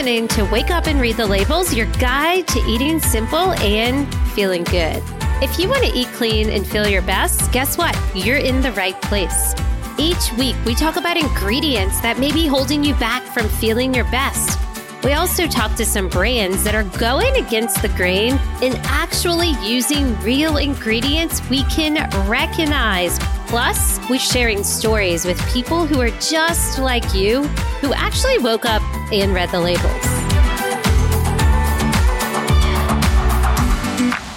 listening to Wake Up and Read the Labels, your guide to eating simple and feeling good. If you want to eat clean and feel your best, guess what? You're in the right place. Each week, we talk about ingredients that may be holding you back from feeling your best. We also talk to some brands that are going against the grain and actually using real ingredients we can recognize. Plus, we're sharing stories with people who are just like you, who actually woke up and read the labels.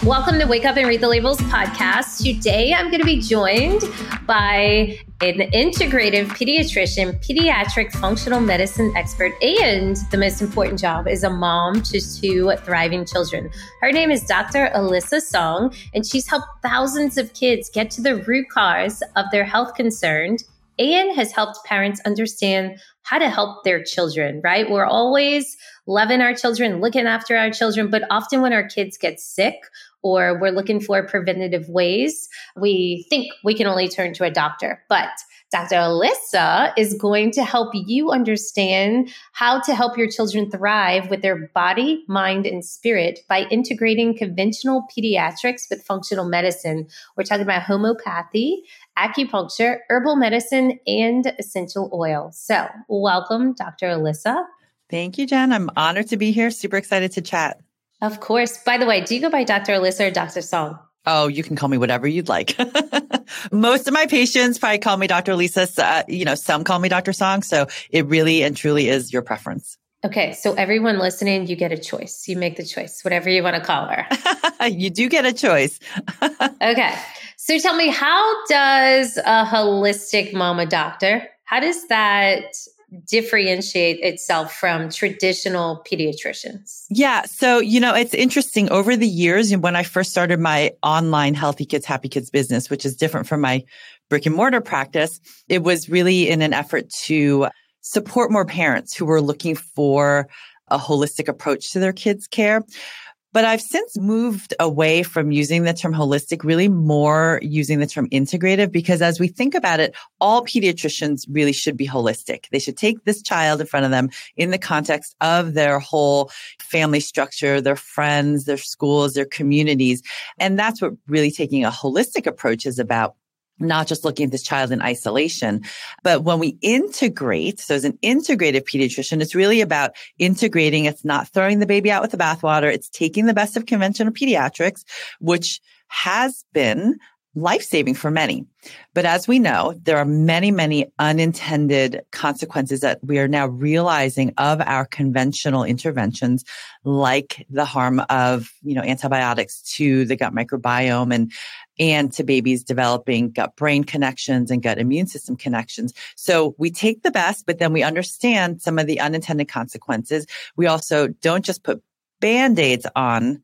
Welcome to Wake Up and Read the Labels podcast. Today I'm going to be joined by an integrative pediatrician, pediatric functional medicine expert, and the most important job is a mom to two thriving children. Her name is Dr. Elisa Song, and she's helped thousands of kids get to the root cause of their health concerns and has helped parents understand how to help their children, right? We're always loving our children, looking after our children, but often when our kids get sick or we're looking for preventative ways, we think we can only turn to a doctor. But Dr. Elisa is going to help you understand how to help your children thrive with their body, mind, and spirit by integrating conventional pediatrics with functional medicine. We're talking about homeopathy, acupuncture, herbal medicine, and essential oil. So, welcome, Dr. Elisa. Thank you, Jen. I'm honored to be here. Super excited to chat. Of course. By the way, do you go by Dr. Elisa or Dr. Song? Oh, you can call me whatever you'd like. Most of my patients probably call me Dr. Lisa. Uh, you know, some call me Dr. Song. So it really and truly is your preference. Okay. So everyone listening, you get a choice. You make the choice, whatever you want to call her. you do get a choice. okay. So tell me, how does a holistic mama doctor, how does that differentiate itself from traditional pediatricians? Yeah. So, you know, it's interesting over the years when I first started my online Healthy Kids, Happy Kids business, which is different from my brick and mortar practice, it was really in an effort to support more parents who were looking for a holistic approach to their kids' care. But I've since moved away from using the term holistic, really more using the term integrative, because as we think about it, all pediatricians really should be holistic. They should take this child in front of them in the context of their whole family structure, their friends, their schools, their communities. And that's what really taking a holistic approach is about not just looking at this child in isolation. But when we integrate, so as an integrative pediatrician, it's really about integrating. It's not throwing the baby out with the bathwater. It's taking the best of conventional pediatrics, which has been life saving for many. But as we know, there are many, many unintended consequences that we are now realizing of our conventional interventions, like the harm of, you know, antibiotics to the gut microbiome and, and to babies developing gut brain connections and gut immune system connections. So we take the best, but then we understand some of the unintended consequences. We also don't just put band-aids on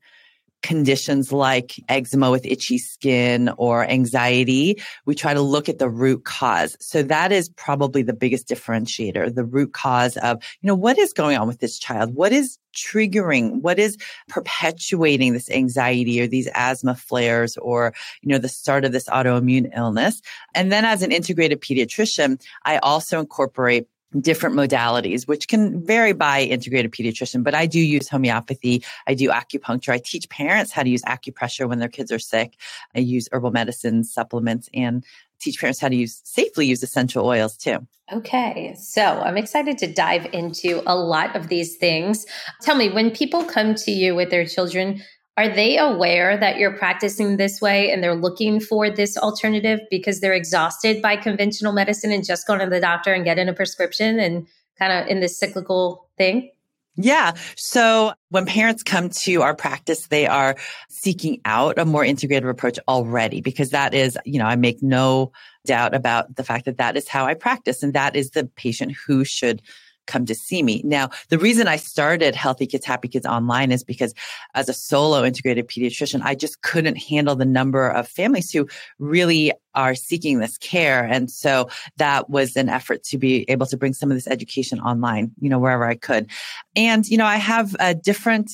conditions like eczema with itchy skin or anxiety, we try to look at the root cause. So that is probably the biggest differentiator, the root cause of, you know, what is going on with this child? What is triggering? What is perpetuating this anxiety or these asthma flares or, you know, the start of this autoimmune illness? And then as an integrated pediatrician, I also incorporate different modalities, which can vary by integrated pediatrician, but I do use homeopathy. I do acupuncture. I teach parents how to use acupressure when their kids are sick. I use herbal medicines, supplements, and teach parents how to use safely use essential oils too. Okay. So I'm excited to dive into a lot of these things. Tell me, when people come to you with their children, are they aware that you're practicing this way and they're looking for this alternative because they're exhausted by conventional medicine and just going to the doctor and getting a prescription and kind of in this cyclical thing? Yeah. So when parents come to our practice, they are seeking out a more integrative approach already because that is, you know, I make no doubt about the fact that that is how I practice and that is the patient who should come to see me. Now, the reason I started Healthy Kids, Happy Kids online is because as a solo integrated pediatrician, I just couldn't handle the number of families who really are seeking this care. And so that was an effort to be able to bring some of this education online, you know, wherever I could. And, you know, I have a different,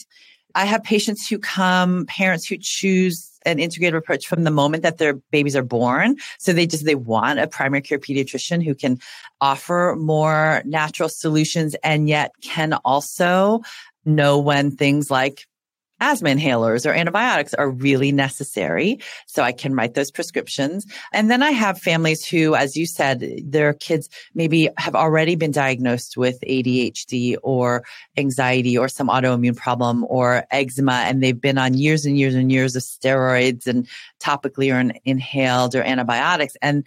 I have patients who come, parents who choose an integrative approach from the moment that their babies are born. So they just, they want a primary care pediatrician who can offer more natural solutions and yet can also know when things like asthma inhalers or antibiotics are really necessary. So I can write those prescriptions. And then I have families who, as you said, their kids maybe have already been diagnosed with ADHD or anxiety or some autoimmune problem or eczema. And they've been on years and years and years of steroids and topically or inhaled or antibiotics. And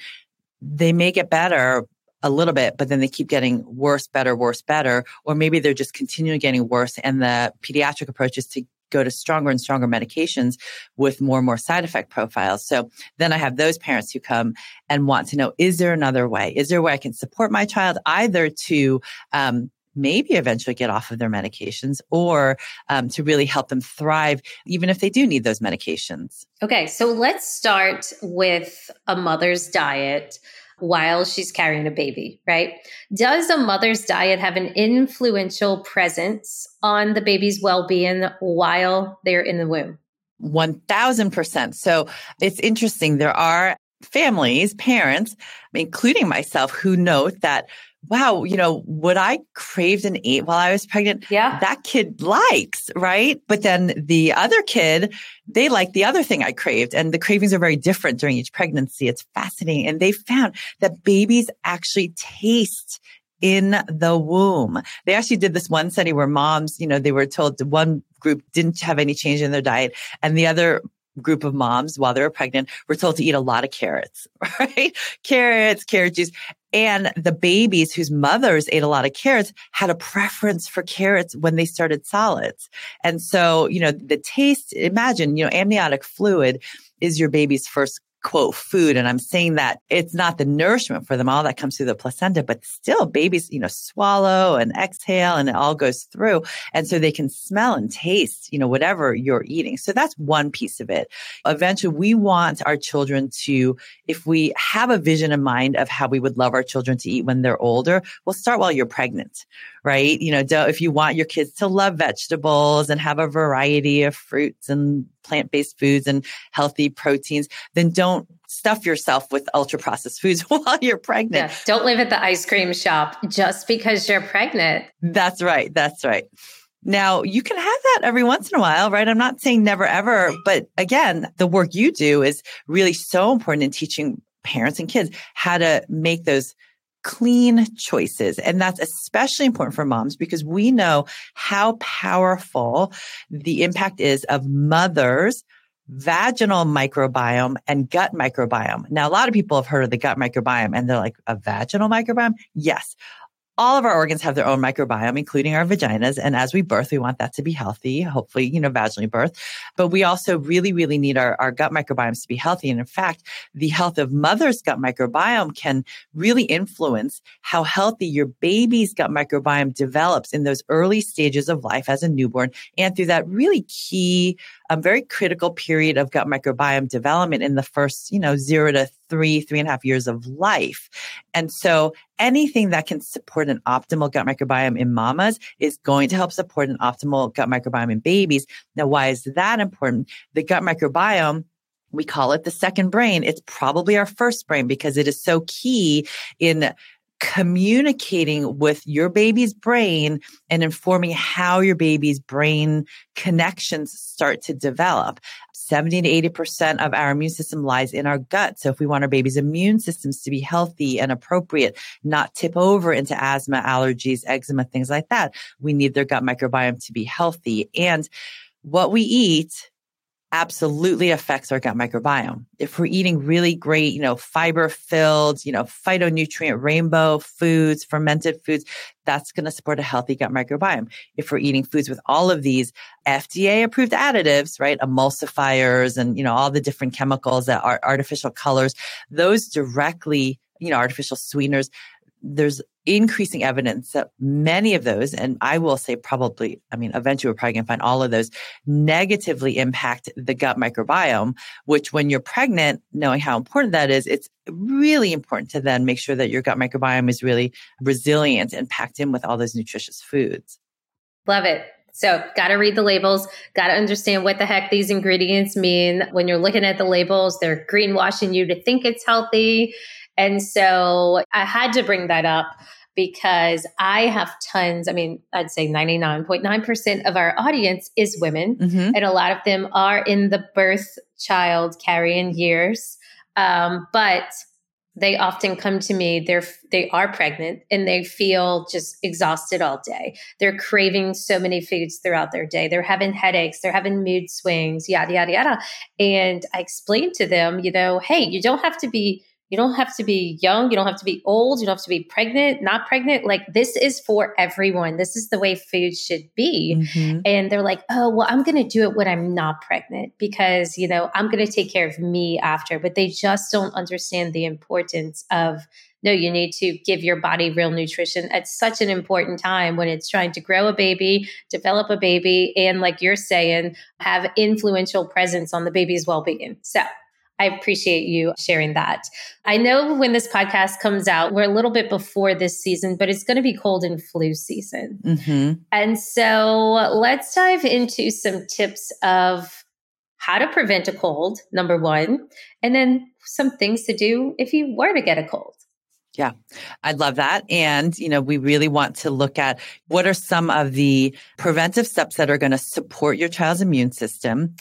they may get better, a little bit, but then they keep getting worse, better, worse, better, or maybe they're just continually getting worse. And the pediatric approach is to go to stronger and stronger medications with more and more side effect profiles. So then I have those parents who come and want to know, is there another way? Is there a way I can support my child either to, um, maybe eventually get off of their medications or um, to really help them thrive, even if they do need those medications. Okay, so let's start with a mother's diet while she's carrying a baby, right? Does a mother's diet have an influential presence on the baby's well being while they're in the womb? 1000%. So it's interesting. There are families, parents, including myself, who note that wow, you know, what I craved and ate while I was pregnant, yeah. that kid likes, right? But then the other kid, they like the other thing I craved. And the cravings are very different during each pregnancy. It's fascinating. And they found that babies actually taste in the womb. They actually did this one study where moms, you know, they were told one group didn't have any change in their diet and the other group of moms while they were pregnant were told to eat a lot of carrots, right? Carrots, carrot juice. And the babies whose mothers ate a lot of carrots had a preference for carrots when they started solids. And so, you know, the taste, imagine, you know, amniotic fluid is your baby's first quote food. And I'm saying that it's not the nourishment for them, all that comes through the placenta, but still babies, you know, swallow and exhale and it all goes through. And so they can smell and taste, you know, whatever you're eating. So that's one piece of it. Eventually we want our children to, if we have a vision in mind of how we would love our children to eat when they're older, we'll start while you're pregnant, right? You know, if you want your kids to love vegetables and have a variety of fruits and plant-based foods and healthy proteins, then don't stuff yourself with ultra processed foods while you're pregnant. Yeah, don't live at the ice cream shop just because you're pregnant. That's right. That's right. Now, you can have that every once in a while, right? I'm not saying never ever, but again, the work you do is really so important in teaching parents and kids how to make those clean choices. And that's especially important for moms because we know how powerful the impact is of mothers vaginal microbiome and gut microbiome. Now, a lot of people have heard of the gut microbiome and they're like, a vaginal microbiome? Yes all of our organs have their own microbiome, including our vaginas. And as we birth, we want that to be healthy, hopefully, you know, vaginally birth. But we also really, really need our, our gut microbiomes to be healthy. And in fact, the health of mother's gut microbiome can really influence how healthy your baby's gut microbiome develops in those early stages of life as a newborn and through that really key a very critical period of gut microbiome development in the first, you know, zero to three, three and a half years of life. And so anything that can support an optimal gut microbiome in mamas is going to help support an optimal gut microbiome in babies. Now, why is that important? The gut microbiome we call it the second brain. It's probably our first brain because it is so key in communicating with your baby's brain and informing how your baby's brain connections start to develop. 70 to 80% of our immune system lies in our gut. So if we want our baby's immune systems to be healthy and appropriate, not tip over into asthma, allergies, eczema, things like that, we need their gut microbiome to be healthy. And what we eat absolutely affects our gut microbiome. If we're eating really great, you know, fiber filled, you know, phytonutrient rainbow foods, fermented foods, that's going to support a healthy gut microbiome. If we're eating foods with all of these FDA approved additives, right? Emulsifiers and, you know, all the different chemicals that are artificial colors, those directly, you know, artificial sweeteners, there's increasing evidence that many of those, and I will say probably, I mean, eventually we're probably going to find all of those negatively impact the gut microbiome, which when you're pregnant, knowing how important that is, it's really important to then make sure that your gut microbiome is really resilient and packed in with all those nutritious foods. Love it. So, got to read the labels, got to understand what the heck these ingredients mean. When you're looking at the labels, they're greenwashing you to think it's healthy. And so, I had to bring that up because I have tons, I mean, I'd say 99.9% of our audience is women, mm-hmm. and a lot of them are in the birth child carrying years. Um, but they often come to me they're they are pregnant and they feel just exhausted all day. They're craving so many foods throughout their day. They're having headaches. They're having mood swings yada yada yada. And i explain to them you know hey you don't have to be you don't have to be young. You don't have to be old. You don't have to be pregnant, not pregnant. Like this is for everyone. This is the way food should be. Mm-hmm. And they're like, oh, well, I'm going to do it when I'm not pregnant because, you know, I'm going to take care of me after. But they just don't understand the importance of no, you need to give your body real nutrition at such an important time when it's trying to grow a baby, develop a baby, and like you're saying, have influential presence on the baby's well being. So, I appreciate you sharing that. I know when this podcast comes out, we're a little bit before this season, but it's going to be cold and flu season. Mm-hmm. And so let's dive into some tips of how to prevent a cold, number one, and then some things to do if you were to get a cold. Yeah, I'd love that. And, you know, we really want to look at what are some of the preventive steps that are going to support your child's immune system.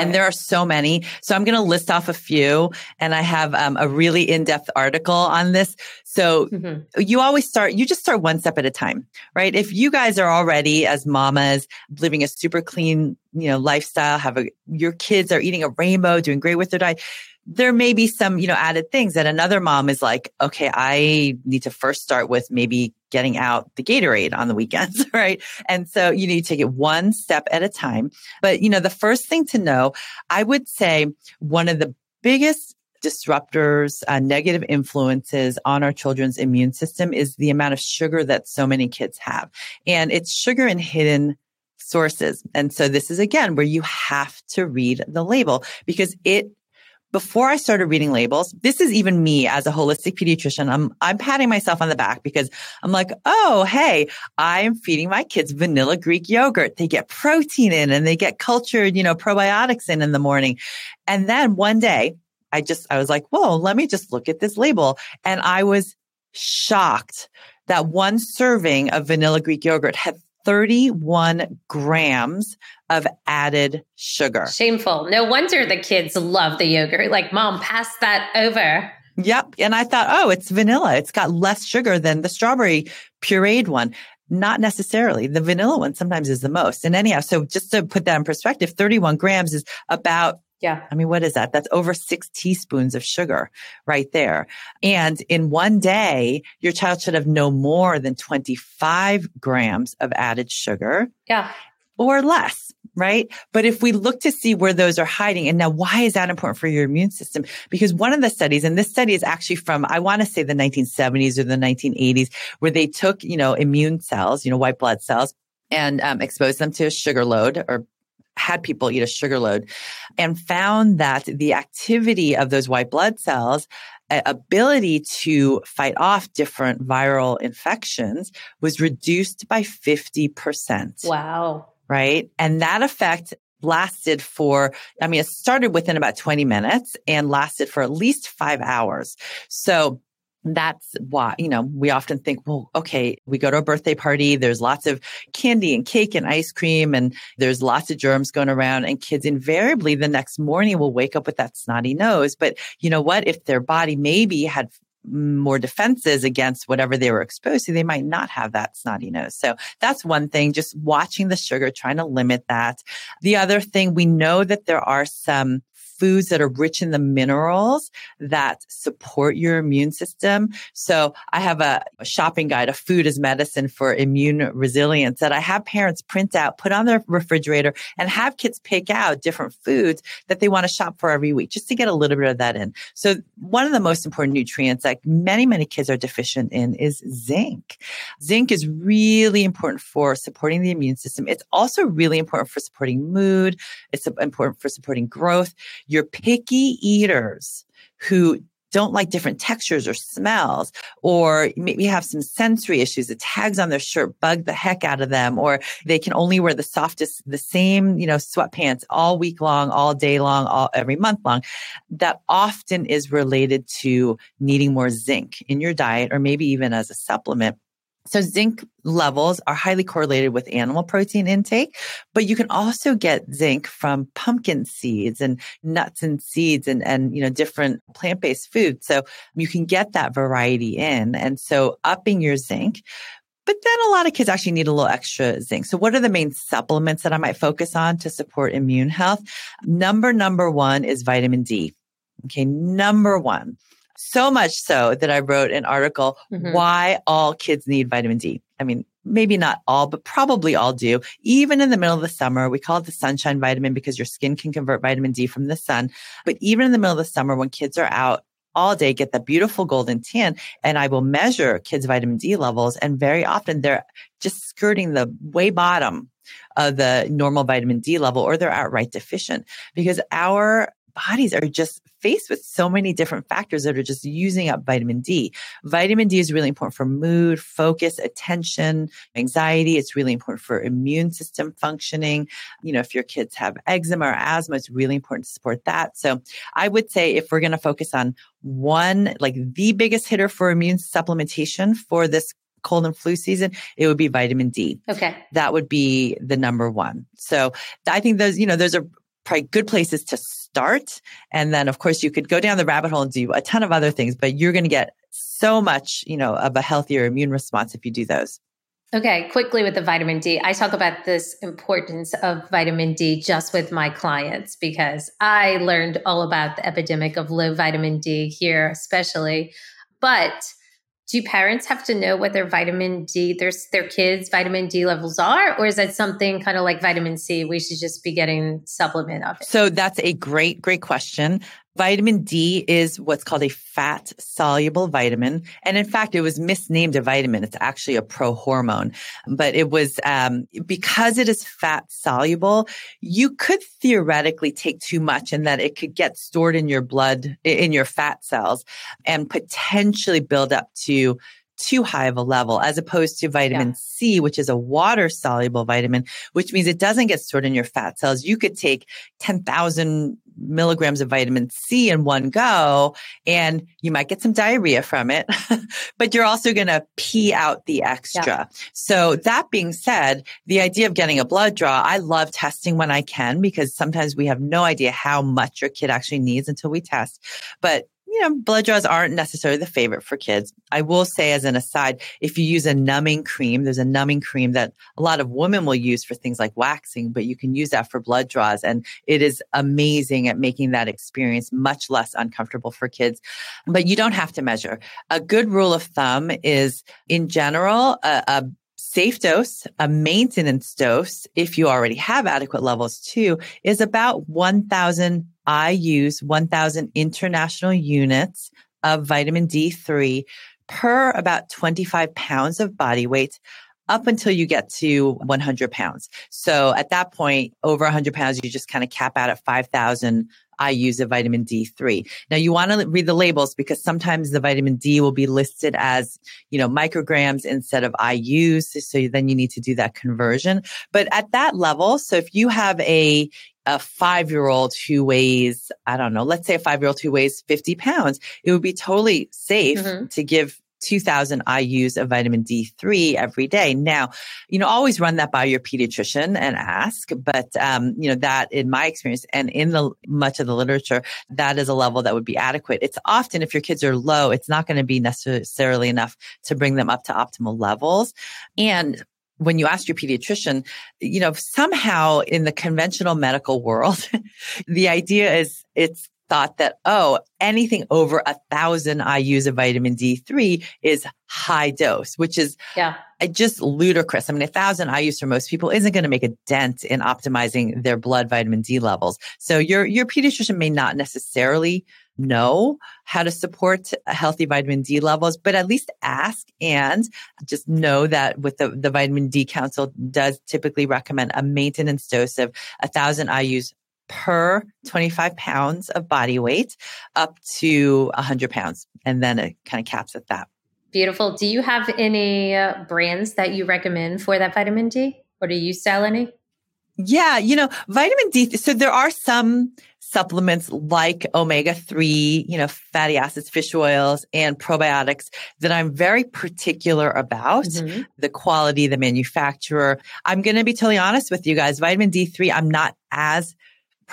and it. there are so many. So I'm going to list off a few. And I have um, a really in depth article on this. So mm-hmm. you always start, you just start one step at a time, right? If you guys are already as mamas living a super clean, you know, lifestyle, have a, your kids are eating a rainbow, doing great with their diet there may be some, you know, added things that another mom is like, okay, I need to first start with maybe getting out the Gatorade on the weekends, right? And so you need to take it one step at a time. But, you know, the first thing to know, I would say one of the biggest disruptors, uh, negative influences on our children's immune system is the amount of sugar that so many kids have. And it's sugar in hidden sources. And so this is again where you have to read the label because it before I started reading labels, this is even me as a holistic pediatrician. I'm, I'm patting myself on the back because I'm like, Oh, hey, I'm feeding my kids vanilla Greek yogurt. They get protein in and they get cultured, you know, probiotics in in the morning. And then one day I just, I was like, whoa, let me just look at this label. And I was shocked that one serving of vanilla Greek yogurt had 31 grams of added sugar. Shameful. No wonder the kids love the yogurt. Like, mom, pass that over. Yep. And I thought, oh, it's vanilla. It's got less sugar than the strawberry pureed one. Not necessarily. The vanilla one sometimes is the most. And anyhow, so just to put that in perspective, 31 grams is about yeah. I mean, what is that? That's over six teaspoons of sugar right there. And in one day, your child should have no more than 25 grams of added sugar. Yeah. Or less, right? But if we look to see where those are hiding, and now why is that important for your immune system? Because one of the studies, and this study is actually from, I want to say the 1970s or the 1980s, where they took, you know, immune cells, you know, white blood cells, and um, exposed them to a sugar load or had people eat a sugar load and found that the activity of those white blood cells ability to fight off different viral infections was reduced by 50%. Wow. Right. And that effect lasted for, I mean, it started within about 20 minutes and lasted for at least five hours. So that's why, you know, we often think, well, okay, we go to a birthday party. There's lots of candy and cake and ice cream and there's lots of germs going around and kids invariably the next morning will wake up with that snotty nose. But you know what? If their body maybe had more defenses against whatever they were exposed to, they might not have that snotty nose. So that's one thing, just watching the sugar, trying to limit that. The other thing, we know that there are some foods that are rich in the minerals that support your immune system. So I have a, shopping guide, a food as medicine for immune resilience that I have parents print out, put on their refrigerator and have kids pick out different foods that they want to shop for every week just to get a little bit of that in. So one of the most important nutrients that many, many kids are deficient in is zinc. Zinc is really important for supporting the immune system. It's also really important for supporting mood. It's important for supporting growth your picky eaters who don't like different textures or smells, or maybe have some sensory issues. The tags on their shirt bug the heck out of them, or they can only wear the softest, the same, you know, sweatpants all week long, all day long, all every month long. That often is related to needing more zinc in your diet or maybe even as a supplement. So zinc levels are highly correlated with animal protein intake, but you can also get zinc from pumpkin seeds and nuts and seeds and, and, you know, different plant-based foods. So you can get that variety in. And so upping your zinc. But then a lot of kids actually need a little extra zinc. So what are the main supplements that I might focus on to support immune health? Number, number one is vitamin D. Okay. Number one. So much so that I wrote an article, mm-hmm. why all kids need vitamin D. I mean, maybe not all, but probably all do. Even in the middle of the summer, we call it the sunshine vitamin because your skin can convert vitamin D from the sun. But even in the middle of the summer, when kids are out all day, get the beautiful golden tan, and I will measure kids' vitamin D levels. And very often they're just skirting the way bottom of the normal vitamin D level, or they're outright deficient because our bodies are just faced with so many different factors that are just using up vitamin D. Vitamin D is really important for mood, focus, attention, anxiety. It's really important for immune system functioning. You know, if your kids have eczema or asthma, it's really important to support that. So I would say if we're going to focus on one, like the biggest hitter for immune supplementation for this cold and flu season, it would be vitamin D. Okay. That would be the number one. So I think those, you know, those are probably good places to start. And then of course you could go down the rabbit hole and do a ton of other things, but you're going to get so much, you know, of a healthier immune response if you do those. Okay, quickly with the vitamin D. I talk about this importance of vitamin D just with my clients because I learned all about the epidemic of low vitamin D here, especially. But do parents have to know what their vitamin D, their, their kids' vitamin D levels are? Or is that something kind of like vitamin C? We should just be getting supplement of it. So that's a great, great question. Vitamin D is what's called a fat soluble vitamin. And in fact, it was misnamed a vitamin. It's actually a prohormone, but it was, um, because it is fat soluble, you could theoretically take too much and that it could get stored in your blood, in your fat cells and potentially build up to too high of a level as opposed to vitamin yeah. C, which is a water soluble vitamin, which means it doesn't get stored in your fat cells. You could take 10,000 milligrams of vitamin C in one go and you might get some diarrhea from it, but you're also going to pee out the extra. Yeah. So that being said, the idea of getting a blood draw, I love testing when I can because sometimes we have no idea how much your kid actually needs until we test. But you know, blood draws aren't necessarily the favorite for kids. I will say as an aside, if you use a numbing cream, there's a numbing cream that a lot of women will use for things like waxing, but you can use that for blood draws. And it is amazing at making that experience much less uncomfortable for kids. But you don't have to measure. A good rule of thumb is in general, a, a safe dose, a maintenance dose, if you already have adequate levels too, is about 1000 IUs, 1000 international units of vitamin D3 per about 25 pounds of body weight up until you get to 100 pounds. So at that point, over 100 pounds, you just kind of cap out at 5,000 IUs a vitamin D3. Now you want to read the labels because sometimes the vitamin D will be listed as, you know, micrograms instead of IUs. So then you need to do that conversion. But at that level, so if you have a, a five year old who weighs, I don't know, let's say a five year old who weighs 50 pounds, it would be totally safe mm-hmm. to give 2000 IUs of vitamin D3 every day. Now, you know, always run that by your pediatrician and ask, but, um, you know, that in my experience and in the much of the literature, that is a level that would be adequate. It's often if your kids are low, it's not going to be necessarily enough to bring them up to optimal levels. And when you ask your pediatrician, you know, somehow in the conventional medical world, the idea is it's thought that, oh, anything over a thousand IUs of vitamin D3 is high dose, which is yeah. just ludicrous. I mean, a thousand IUs for most people isn't going to make a dent in optimizing their blood vitamin D levels. So your, your pediatrician may not necessarily know how to support healthy vitamin D levels, but at least ask and just know that with the, the vitamin D council does typically recommend a maintenance dose of a thousand IUs per 25 pounds of body weight up to 100 pounds. And then it kind of caps at that. Beautiful. Do you have any uh, brands that you recommend for that vitamin D or do you sell any? Yeah, you know, vitamin D. So there are some supplements like omega 3, you know, fatty acids, fish oils, and probiotics that I'm very particular about mm-hmm. the quality, the manufacturer. I'm going to be totally honest with you guys. Vitamin D3, I'm not as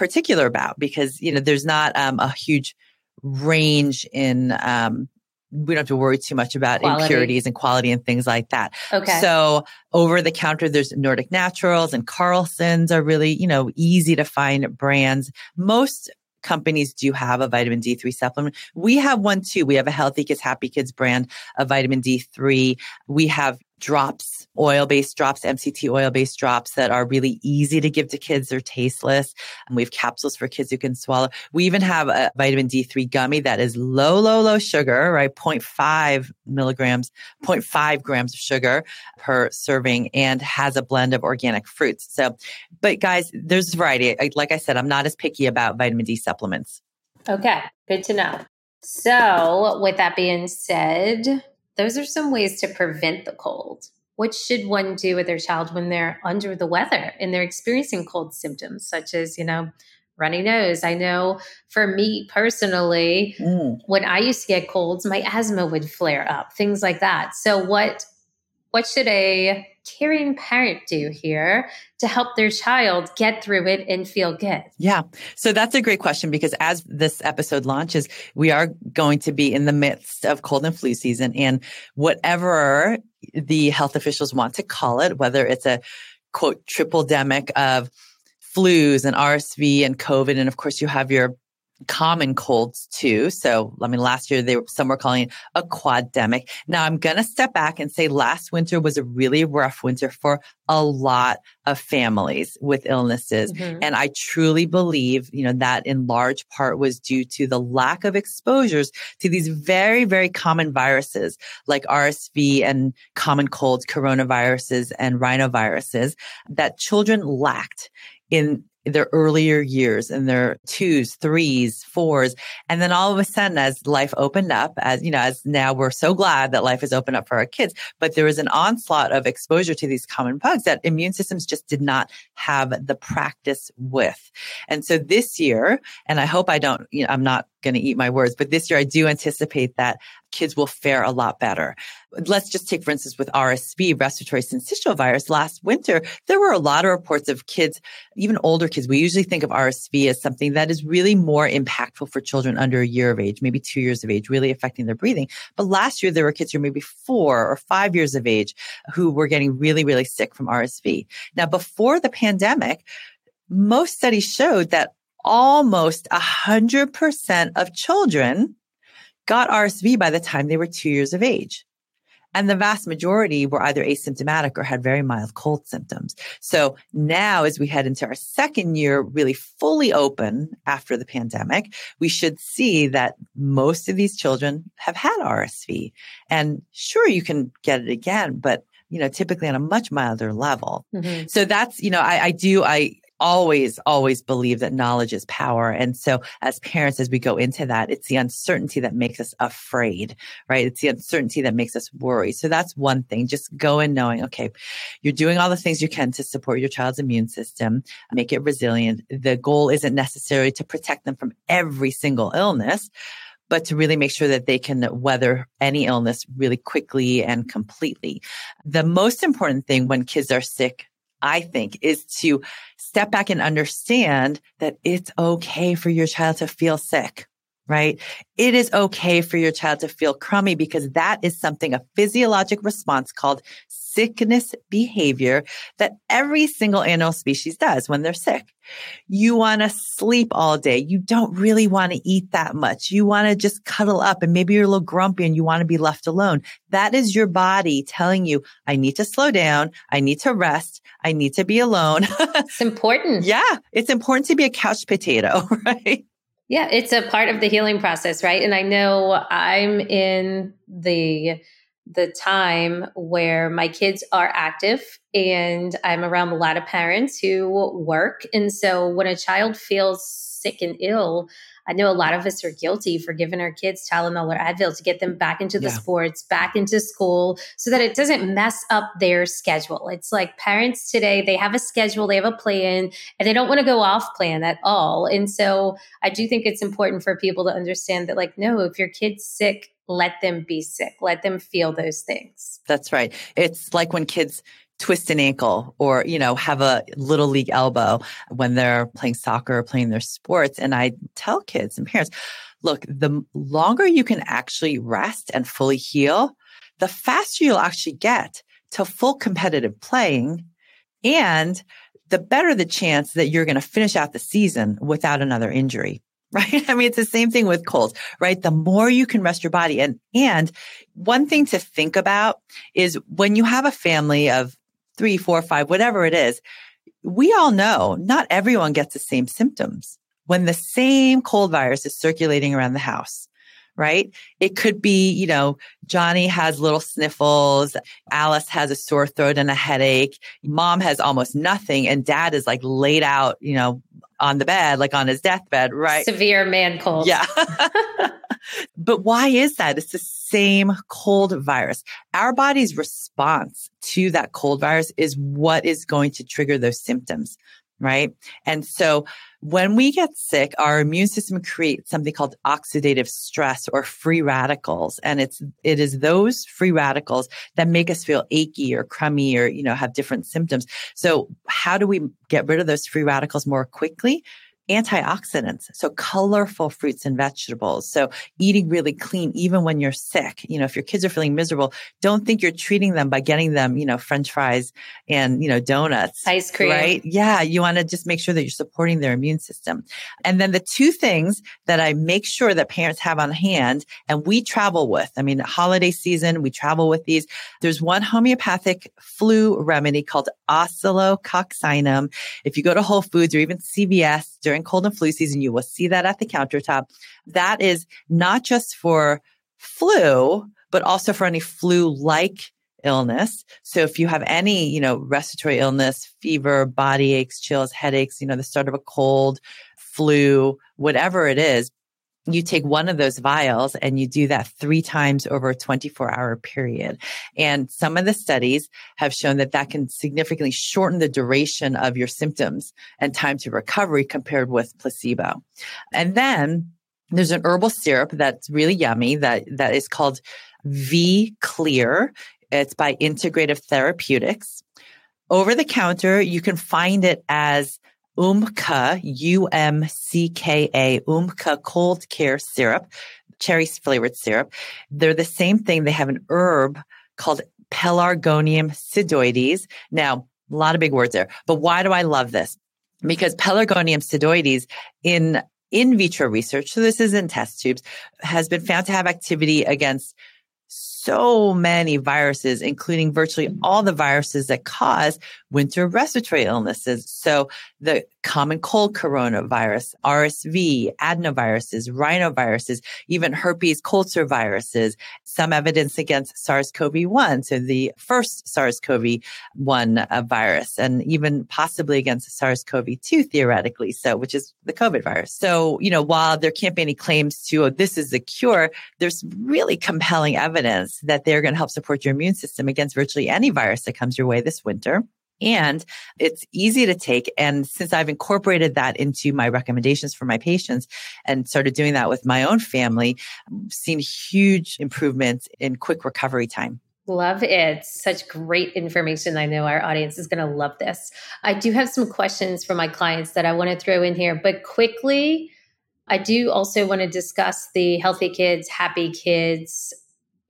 particular about because, you know, there's not um, a huge range in um, we don't have to worry too much about quality. impurities and quality and things like that. Okay. So over the counter, there's Nordic Naturals and Carlson's are really, you know, easy to find brands. Most companies do have a vitamin D3 supplement. We have one too. We have a Healthy Kids, Happy Kids brand of vitamin D3. We have drops, oil based drops, MCT oil based drops that are really easy to give to kids. They're tasteless. And we have capsules for kids who can swallow. We even have a vitamin D3 gummy that is low, low, low sugar, right? 0.5 milligrams, 0.5 grams of sugar per serving and has a blend of organic fruits. So, but guys, there's variety. Like I said, I'm not as picky about vitamin D supplements. Okay. Good to know. So, with that being said, those are some ways to prevent the cold. What should one do with their child when they're under the weather and they're experiencing cold symptoms, such as, you know, runny nose? I know for me personally, mm. when I used to get colds, my asthma would flare up, things like that. So, what what should a caring parent do here to help their child get through it and feel good? Yeah. So that's a great question because as this episode launches, we are going to be in the midst of cold and flu season and whatever the health officials want to call it, whether it's a quote triple demic of flus and RSV and COVID. And of course you have your common colds too. So, I mean, last year they were, some were calling it a quademic. Now I'm going to step back and say last winter was a really rough winter for a lot of families with illnesses. Mm-hmm. And I truly believe, you know, that in large part was due to the lack of exposures to these very, very common viruses like RSV and common colds, coronaviruses and rhinoviruses that children lacked in their earlier years in their twos, threes, fours. And then all of a sudden, as life opened up, as you know, as now we're so glad that life has opened up for our kids, but there was an onslaught of exposure to these common bugs that immune systems just did not have the practice with. And so this year, and I hope I don't, you know, I'm not going to eat my words, but this year I do anticipate that kids will fare a lot better. Let's just take, for instance, with RSV, respiratory syncytial virus, last winter, there were a lot of reports of kids, even older kids. We usually think of RSV as something that is really more impactful for children under a year of age, maybe two years of age, really affecting their breathing. But last year, there were kids who were maybe four or five years of age who were getting really, really sick from RSV. Now, before the pandemic, most studies showed that almost 100% of children got RSV by the time they were two years of age. And the vast majority were either asymptomatic or had very mild cold symptoms. So now, as we head into our second year, really fully open after the pandemic, we should see that most of these children have had RSV. And sure, you can get it again, but you know, typically on a much milder level. Mm-hmm. So that's, you know, I, I do, I, always, always believe that knowledge is power. And so as parents, as we go into that, it's the uncertainty that makes us afraid, right? It's the uncertainty that makes us worry. So that's one thing. Just go in knowing, okay, you're doing all the things you can to support your child's immune system, make it resilient. The goal isn't necessarily to protect them from every single illness but to really make sure that they can weather any illness really quickly and completely. The most important thing when kids are sick I think, is to step back and understand that it's okay for your child to feel sick, right? It is okay for your child to feel crummy because that is something, a physiologic response called sickness behavior that every single animal species does when they're sick. You want to sleep all day. You don't really want to eat that much. You want to just cuddle up and maybe you're a little grumpy and you want to be left alone. That is your body telling you, I need to slow down. I need to rest. I need to be alone. it's important. Yeah. It's important to be a couch potato, right? Yeah. It's a part of the healing process, right? And I know I'm in the the time where my kids are active and I'm around a lot of parents who work. And so when a child feels sick and ill, I know a lot of us are guilty for giving our kids Tylenol or Advil to get them back into the yeah. sports, back into school, so that it doesn't mess up their schedule. It's like parents today, they have a schedule, they have a plan, and they don't want to go off plan at all. And so I do think it's important for people to understand that, like, no, if your kid's sick, let them be sick, let them feel those things. That's right. It's like when kids twist an ankle or, you know, have a little league elbow when they're playing soccer or playing their sports. And I tell kids and parents, look, the longer you can actually rest and fully heal, the faster you'll actually get to full competitive playing and the better the chance that you're going to finish out the season without another injury right? I mean, it's the same thing with colds, right? The more you can rest your body. And, and one thing to think about is when you have a family of three, four, five, whatever it is, we all know not everyone gets the same symptoms when the same cold virus is circulating around the house right? It could be, you know, Johnny has little sniffles, Alice has a sore throat and a headache, mom has almost nothing, and dad is like laid out, you know, on the bed, like on his deathbed, right? Severe man cold. Yeah. but why is that? It's the same cold virus. Our body's response to that cold virus is what is going to trigger those symptoms, right? And so when we get sick, our immune system creates something called oxidative stress or free radicals. And it's, it is those free radicals that make us feel achy or crummy or, you know, have different symptoms. So how do we get rid of those free radicals more quickly? Antioxidants. So colorful fruits and vegetables. So eating really clean, even when you're sick. You know, if your kids are feeling miserable, don't think you're treating them by getting them, you know, French fries and, you know, donuts. Ice cream. Right. Yeah. You want to just make sure that you're supporting their immune system. And then the two things that I make sure that parents have on hand and we travel with, I mean, holiday season, we travel with these. There's one homeopathic flu remedy called oscillococcinum. If you go to Whole Foods or even CVS during cold and flu season, you will see that at the countertop. That is not just for flu, but also for any flu like illness. So if you have any, you know, respiratory illness, fever, body aches, chills, headaches, you know, the start of a cold, flu, whatever it is, you take one of those vials and you do that three times over a 24 hour period. And some of the studies have shown that that can significantly shorten the duration of your symptoms and time to recovery compared with placebo. And then there's an herbal syrup that's really yummy that, that is called V Clear. It's by Integrative Therapeutics. Over the counter, you can find it as Umcka, U-M-C-K-A, Umcka cold care syrup, cherry flavored syrup. They're the same thing. They have an herb called Pelargonium sidoides. Now, a lot of big words there, but why do I love this? Because Pelargonium sidoides in in vitro research, so this is in test tubes, has been found to have activity against so many viruses, including virtually all the viruses that cause winter respiratory illnesses. So the common cold coronavirus, RSV, adenoviruses, rhinoviruses, even herpes culture viruses, some evidence against SARS-CoV-1. So the first SARS-CoV-1 uh, virus and even possibly against SARS-CoV-2 theoretically. So, which is the COVID virus. So, you know, while there can't be any claims to, oh, this is the cure, there's really compelling evidence that they're going to help support your immune system against virtually any virus that comes your way this winter. And it's easy to take. And since I've incorporated that into my recommendations for my patients and started doing that with my own family, I've seen huge improvements in quick recovery time. Love it. Such great information. I know our audience is going to love this. I do have some questions for my clients that I want to throw in here, but quickly, I do also want to discuss the Healthy Kids, Happy Kids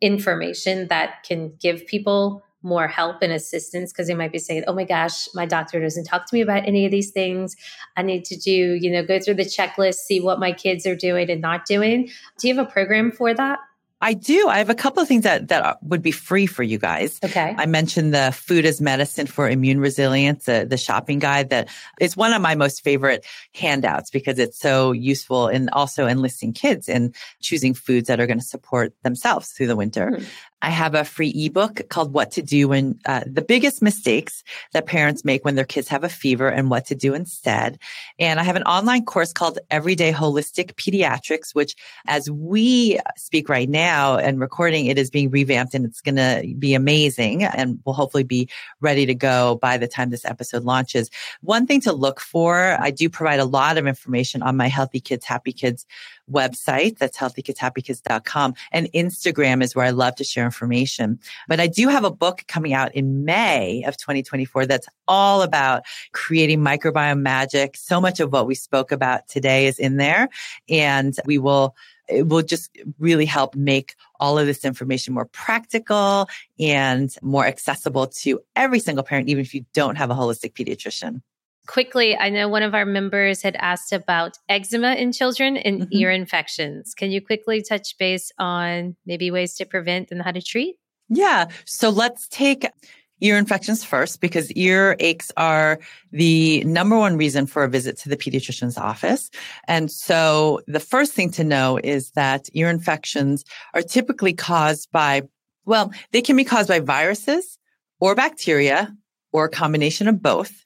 information that can give people more help and assistance because they might be saying, oh my gosh, my doctor doesn't talk to me about any of these things. I need to do, you know, go through the checklist, see what my kids are doing and not doing. Do you have a program for that? I do. I have a couple of things that, that would be free for you guys. Okay. I mentioned the food as medicine for immune resilience, uh, the shopping guide that is one of my most favorite handouts because it's so useful and also enlisting kids in choosing foods that are going to support themselves through the winter. Mm. I have a free ebook called What to Do When uh, the Biggest Mistakes That Parents Make When Their Kids Have a Fever and What to Do Instead. And I have an online course called Everyday Holistic Pediatrics, which as we speak right now and recording, it is being revamped and it's going to be amazing and will hopefully be ready to go by the time this episode launches. One thing to look for, I do provide a lot of information on my Healthy Kids, Happy Kids website. That's healthykidshappykids.com. And Instagram is where I love to share information. But I do have a book coming out in May of 2024 that's all about creating microbiome magic. So much of what we spoke about today is in there. And we will it will just really help make all of this information more practical and more accessible to every single parent, even if you don't have a holistic pediatrician quickly, I know one of our members had asked about eczema in children and mm-hmm. ear infections. Can you quickly touch base on maybe ways to prevent and how to treat? Yeah. So let's take ear infections first because ear aches are the number one reason for a visit to the pediatrician's office. And so the first thing to know is that ear infections are typically caused by, well, they can be caused by viruses or bacteria or a combination of both.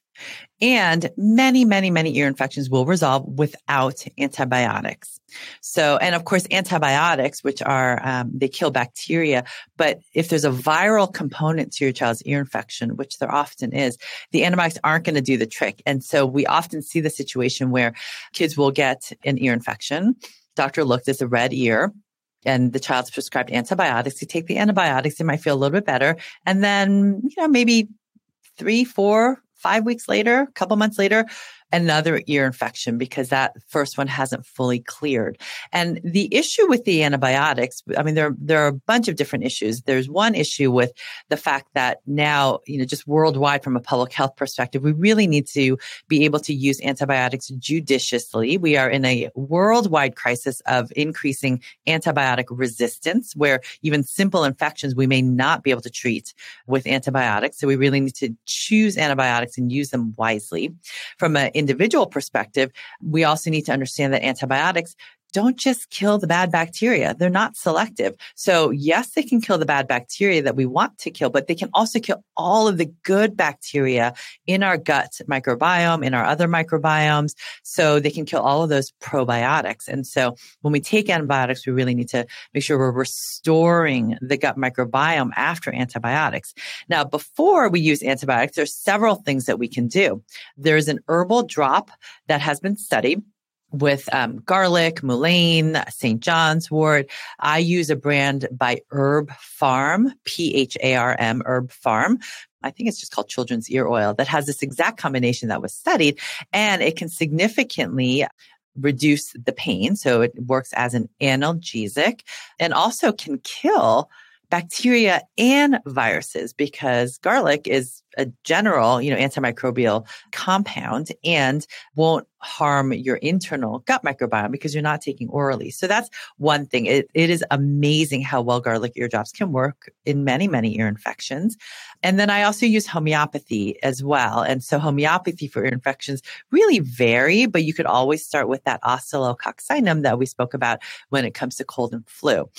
And many, many, many ear infections will resolve without antibiotics. So, and of course, antibiotics, which are, um, they kill bacteria. But if there's a viral component to your child's ear infection, which there often is, the antibiotics aren't going to do the trick. And so we often see the situation where kids will get an ear infection. Doctor looked at the red ear and the child's prescribed antibiotics. You take the antibiotics, they might feel a little bit better. And then, you know, maybe three, four, five weeks later, a couple months later, another ear infection because that first one hasn't fully cleared. And the issue with the antibiotics, I mean, there, there are a bunch of different issues. There's one issue with the fact that now, you know, just worldwide from a public health perspective, we really need to be able to use antibiotics judiciously. We are in a worldwide crisis of increasing antibiotic resistance where even simple infections we may not be able to treat with antibiotics. So we really need to choose antibiotics and use them wisely. From an individual perspective, we also need to understand that antibiotics don't just kill the bad bacteria. They're not selective. So yes, they can kill the bad bacteria that we want to kill, but they can also kill all of the good bacteria in our gut microbiome, in our other microbiomes. So they can kill all of those probiotics. And so when we take antibiotics, we really need to make sure we're restoring the gut microbiome after antibiotics. Now, before we use antibiotics, there's several things that we can do. There's an herbal drop that has been studied with um, garlic, mullein, St. John's wort. I use a brand by Herb Pharm, P H A R M, Herb Pharm. I think it's just called children's ear oil that has this exact combination that was studied and it can significantly reduce the pain. So it works as an analgesic and also can kill bacteria and viruses because garlic is a general, you know, antimicrobial compound and won't harm your internal gut microbiome because you're not taking orally. So that's one thing. It, it is amazing how well garlic ear drops can work in many, many ear infections. And then I also use homeopathy as well. And so homeopathy for ear infections really vary, but you could always start with that oscillococcinum that we spoke about when it comes to cold and flu.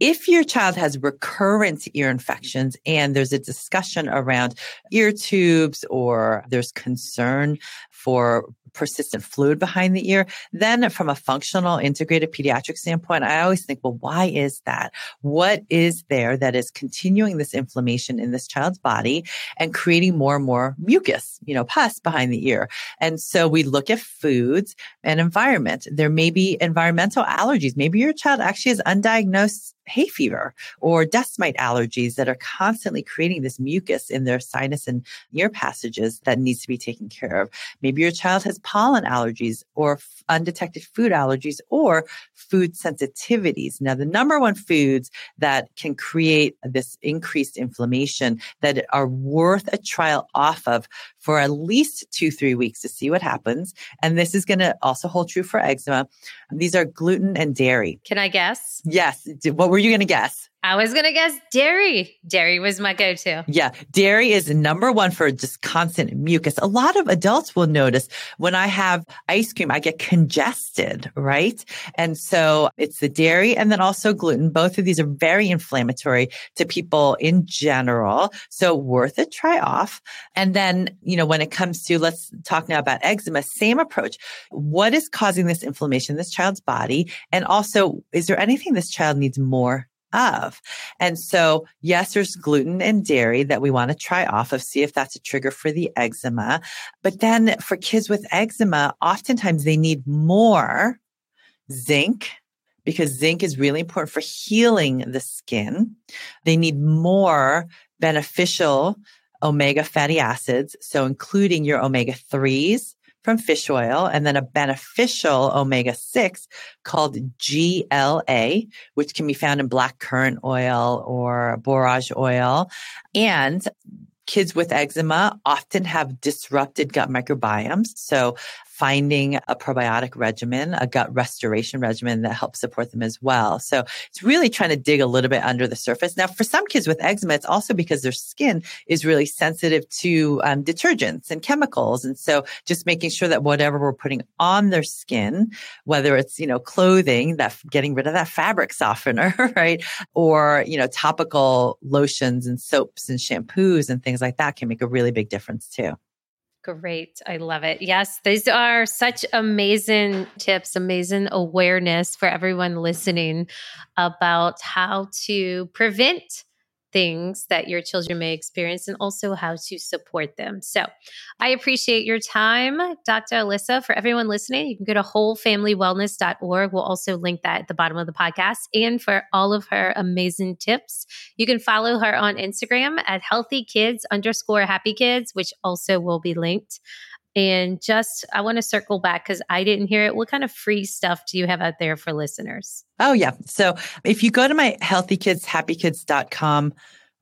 If your child has recurrent ear infections and there's a discussion around ear tubes or there's concern for persistent fluid behind the ear, then from a functional integrated pediatric standpoint, I always think, well, why is that? What is there that is continuing this inflammation in this child's body and creating more and more mucus, you know, pus behind the ear? And so we look at foods and environment. There may be environmental allergies. Maybe your child actually has undiagnosed hay fever or dust mite allergies that are constantly creating this mucus in their sinus and ear passages that needs to be taken care of. Maybe your child has pollen allergies or f- undetected food allergies or food sensitivities. Now, the number one foods that can create this increased inflammation that are worth a trial off of for at least two, three weeks to see what happens. And this is going to also hold true for eczema. These are gluten and dairy. Can I guess? Yes. What were you going to guess? I was going to guess dairy. Dairy was my go to. Yeah. Dairy is number one for just constant mucus. A lot of adults will notice when I have ice cream, I get congested, right? And so it's the dairy and then also gluten. Both of these are very inflammatory to people in general. So worth a try off. And then, you know, when it comes to, let's talk now about eczema, same approach. What is causing this inflammation in this child's body? And also, is there anything this child needs more of. And so, yes, there's gluten and dairy that we want to try off of, see if that's a trigger for the eczema. But then for kids with eczema, oftentimes they need more zinc because zinc is really important for healing the skin. They need more beneficial omega fatty acids. So including your omega 3s, from fish oil and then a beneficial omega 6 called GLA, which can be found in black currant oil or borage oil. And kids with eczema often have disrupted gut microbiomes. So finding a probiotic regimen, a gut restoration regimen that helps support them as well. So it's really trying to dig a little bit under the surface. Now, for some kids with eczema, it's also because their skin is really sensitive to um, detergents and chemicals. And so just making sure that whatever we're putting on their skin, whether it's, you know, clothing that getting rid of that fabric softener, right? Or, you know, topical lotions and soaps and shampoos and things like that can make a really big difference too. Great. I love it. Yes, these are such amazing tips, amazing awareness for everyone listening about how to prevent things that your children may experience and also how to support them. So I appreciate your time, Dr. Elisa. For everyone listening, you can go to wholefamilywellness.org. We'll also link that at the bottom of the podcast. And for all of her amazing tips, you can follow her on Instagram at healthy kids underscore happy kids, which also will be linked. And just, I want to circle back because I didn't hear it. What kind of free stuff do you have out there for listeners? Oh, yeah. So if you go to my healthykidshappykids.com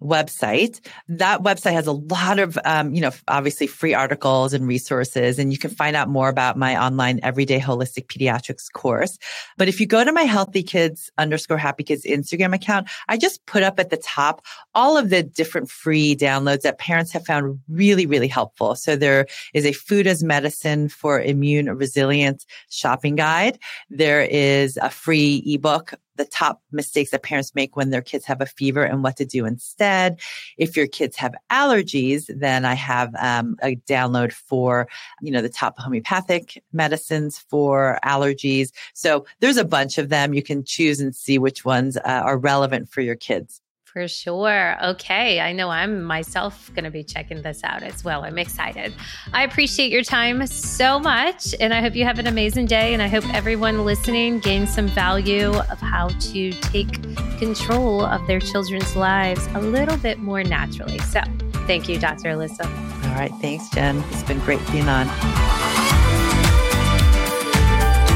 website. That website has a lot of, um, you know, obviously free articles and resources, and you can find out more about my online everyday holistic pediatrics course. But if you go to my healthy kids underscore happy kids Instagram account, I just put up at the top all of the different free downloads that parents have found really, really helpful. So there is a food as medicine for immune resilience shopping guide. There is a free ebook the top mistakes that parents make when their kids have a fever and what to do instead. If your kids have allergies, then I have um, a download for, you know, the top homeopathic medicines for allergies. So there's a bunch of them. You can choose and see which ones uh, are relevant for your kids. For sure. Okay. I know I'm myself going to be checking this out as well. I'm excited. I appreciate your time so much. And I hope you have an amazing day. And I hope everyone listening gains some value of how to take control of their children's lives a little bit more naturally. So thank you, Dr. Elisa. All right. Thanks, Jen. It's been great being on.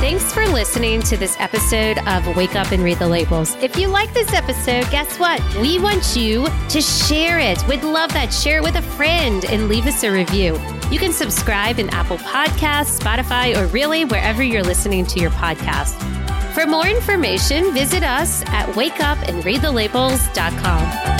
Thanks for listening to this episode of Wake Up and Read the Labels. If you like this episode, guess what? We want you to share it. We'd love that. Share it with a friend and leave us a review. You can subscribe in Apple Podcasts, Spotify, or really wherever you're listening to your podcast. For more information, visit us at wakeupandreadthelabels.com.